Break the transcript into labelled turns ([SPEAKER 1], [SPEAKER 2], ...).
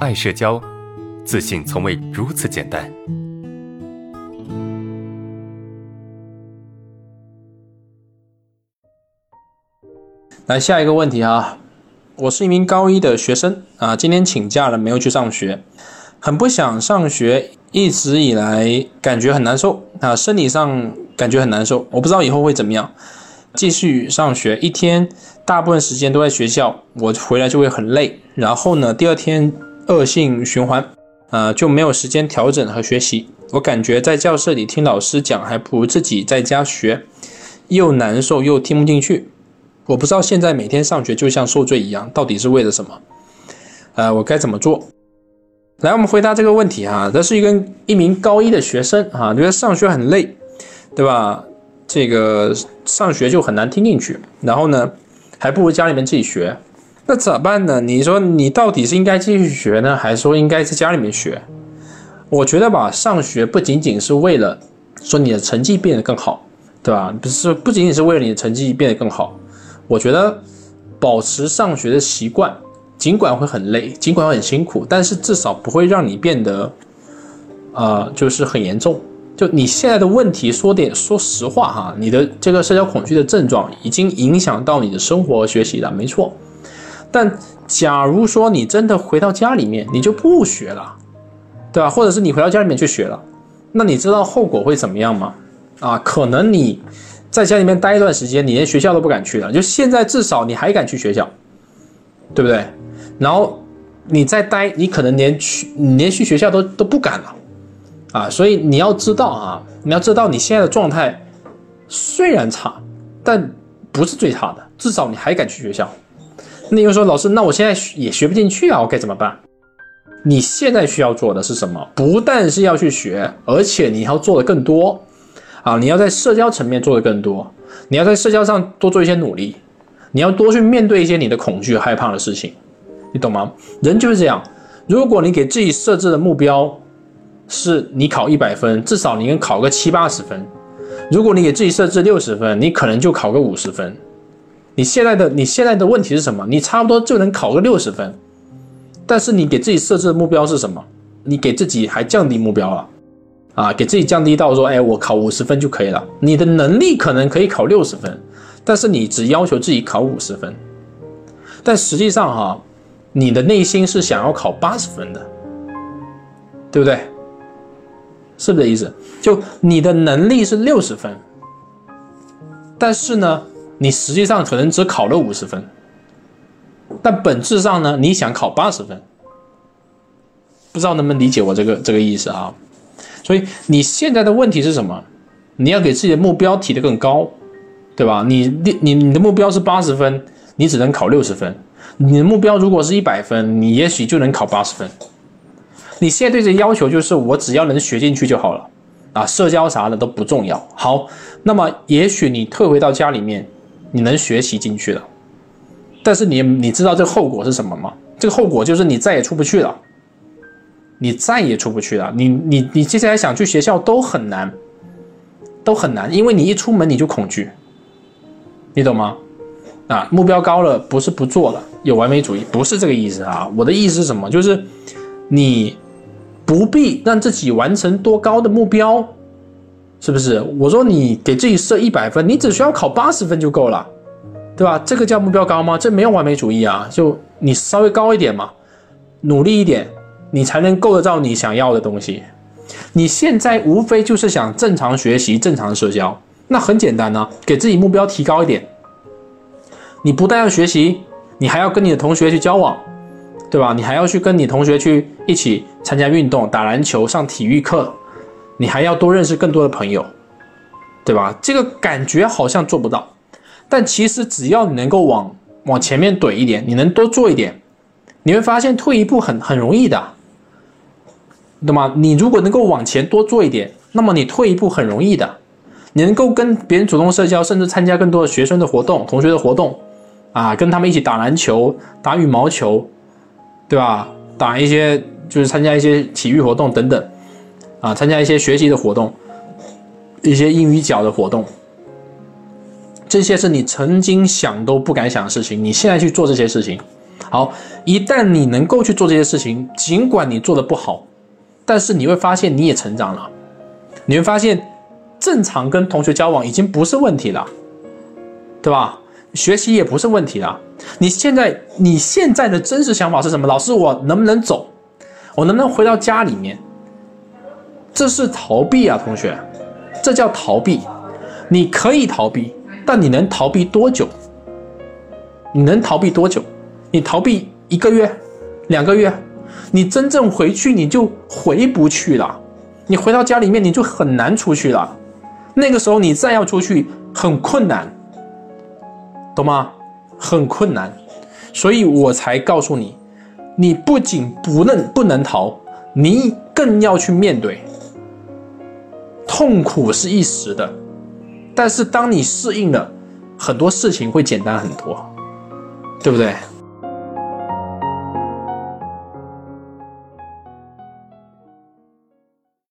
[SPEAKER 1] 爱社交，自信从未如此简单。
[SPEAKER 2] 来下一个问题啊，我是一名高一的学生啊，今天请假了，没有去上学，很不想上学，一直以来感觉很难受啊，生理上感觉很难受，我不知道以后会怎么样。继续上学，一天大部分时间都在学校，我回来就会很累，然后呢，第二天恶性循环，呃，就没有时间调整和学习。我感觉在教室里听老师讲，还不如自己在家学，又难受又听不进去。我不知道现在每天上学就像受罪一样，到底是为了什么？呃，我该怎么做？来，我们回答这个问题哈。这是一个一名高一的学生啊，觉得上学很累，对吧？这个上学就很难听进去，然后呢，还不如家里面自己学。那咋办呢？你说你到底是应该继续学呢，还是说应该在家里面学？我觉得吧，上学不仅仅是为了说你的成绩变得更好，对吧？不是，不仅仅是为了你的成绩变得更好。我觉得保持上学的习惯，尽管会很累，尽管很辛苦，但是至少不会让你变得，呃，就是很严重。就你现在的问题，说点说实话哈，你的这个社交恐惧的症状已经影响到你的生活和学习了，没错。但假如说你真的回到家里面，你就不学了，对吧？或者是你回到家里面去学了，那你知道后果会怎么样吗？啊，可能你。在家里面待一段时间，你连学校都不敢去了。就现在，至少你还敢去学校，对不对？然后你再待，你可能连去，你连去学校都都不敢了，啊！所以你要知道啊，你要知道你现在的状态虽然差，但不是最差的，至少你还敢去学校。那你又说，老师，那我现在也学不进去啊，我该怎么办？你现在需要做的是什么？不但是要去学，而且你要做的更多。啊，你要在社交层面做的更多，你要在社交上多做一些努力，你要多去面对一些你的恐惧、害怕的事情，你懂吗？人就是这样，如果你给自己设置的目标是你考一百分，至少你能考个七八十分；如果你给自己设置六十分，你可能就考个五十分。你现在的你现在的问题是什么？你差不多就能考个六十分，但是你给自己设置的目标是什么？你给自己还降低目标了。啊，给自己降低到说，哎，我考五十分就可以了。你的能力可能可以考六十分，但是你只要求自己考五十分。但实际上哈，你的内心是想要考八十分的，对不对？是不是这意思？就你的能力是六十分，但是呢，你实际上可能只考了五十分。但本质上呢，你想考八十分。不知道能不能理解我这个这个意思啊？所以你现在的问题是什么？你要给自己的目标提得更高，对吧？你你你的目标是八十分，你只能考六十分。你的目标如果是一百分，你也许就能考八十分。你现在对这要求就是我只要能学进去就好了啊，社交啥的都不重要。好，那么也许你退回到家里面，你能学习进去的，但是你你知道这后果是什么吗？这个后果就是你再也出不去了。你再也出不去了，你你你接下来想去学校都很难，都很难，因为你一出门你就恐惧，你懂吗？啊，目标高了不是不做了，有完美主义不是这个意思啊，我的意思是什么？就是你不必让自己完成多高的目标，是不是？我说你给自己设一百分，你只需要考八十分就够了，对吧？这个叫目标高吗？这没有完美主义啊，就你稍微高一点嘛，努力一点。你才能够得到你想要的东西。你现在无非就是想正常学习、正常社交，那很简单呢，给自己目标提高一点。你不但要学习，你还要跟你的同学去交往，对吧？你还要去跟你同学去一起参加运动、打篮球、上体育课，你还要多认识更多的朋友，对吧？这个感觉好像做不到，但其实只要你能够往往前面怼一点，你能多做一点，你会发现退一步很很容易的。对吗？你如果能够往前多做一点，那么你退一步很容易的。你能够跟别人主动社交，甚至参加更多的学生的活动、同学的活动，啊，跟他们一起打篮球、打羽毛球，对吧？打一些就是参加一些体育活动等等，啊，参加一些学习的活动，一些英语角的活动，这些是你曾经想都不敢想的事情，你现在去做这些事情，好，一旦你能够去做这些事情，尽管你做的不好，但是你会发现你也成长了，你会发现正常跟同学交往已经不是问题了，对吧？学习也不是问题了。你现在你现在的真实想法是什么？老师，我能不能走？我能不能回到家里面？这是逃避啊，同学，这叫逃避。你可以逃避，但你能逃避多久？你能逃避多久？你逃避一个月、两个月，你真正回去你就回不去了。你回到家里面你就很难出去了。那个时候你再要出去很困难，懂吗？很困难，所以我才告诉你，你不仅不能不能逃，你更要去面对。痛苦是一时的，但是当你适应了，很多事情会简单很多，对不对？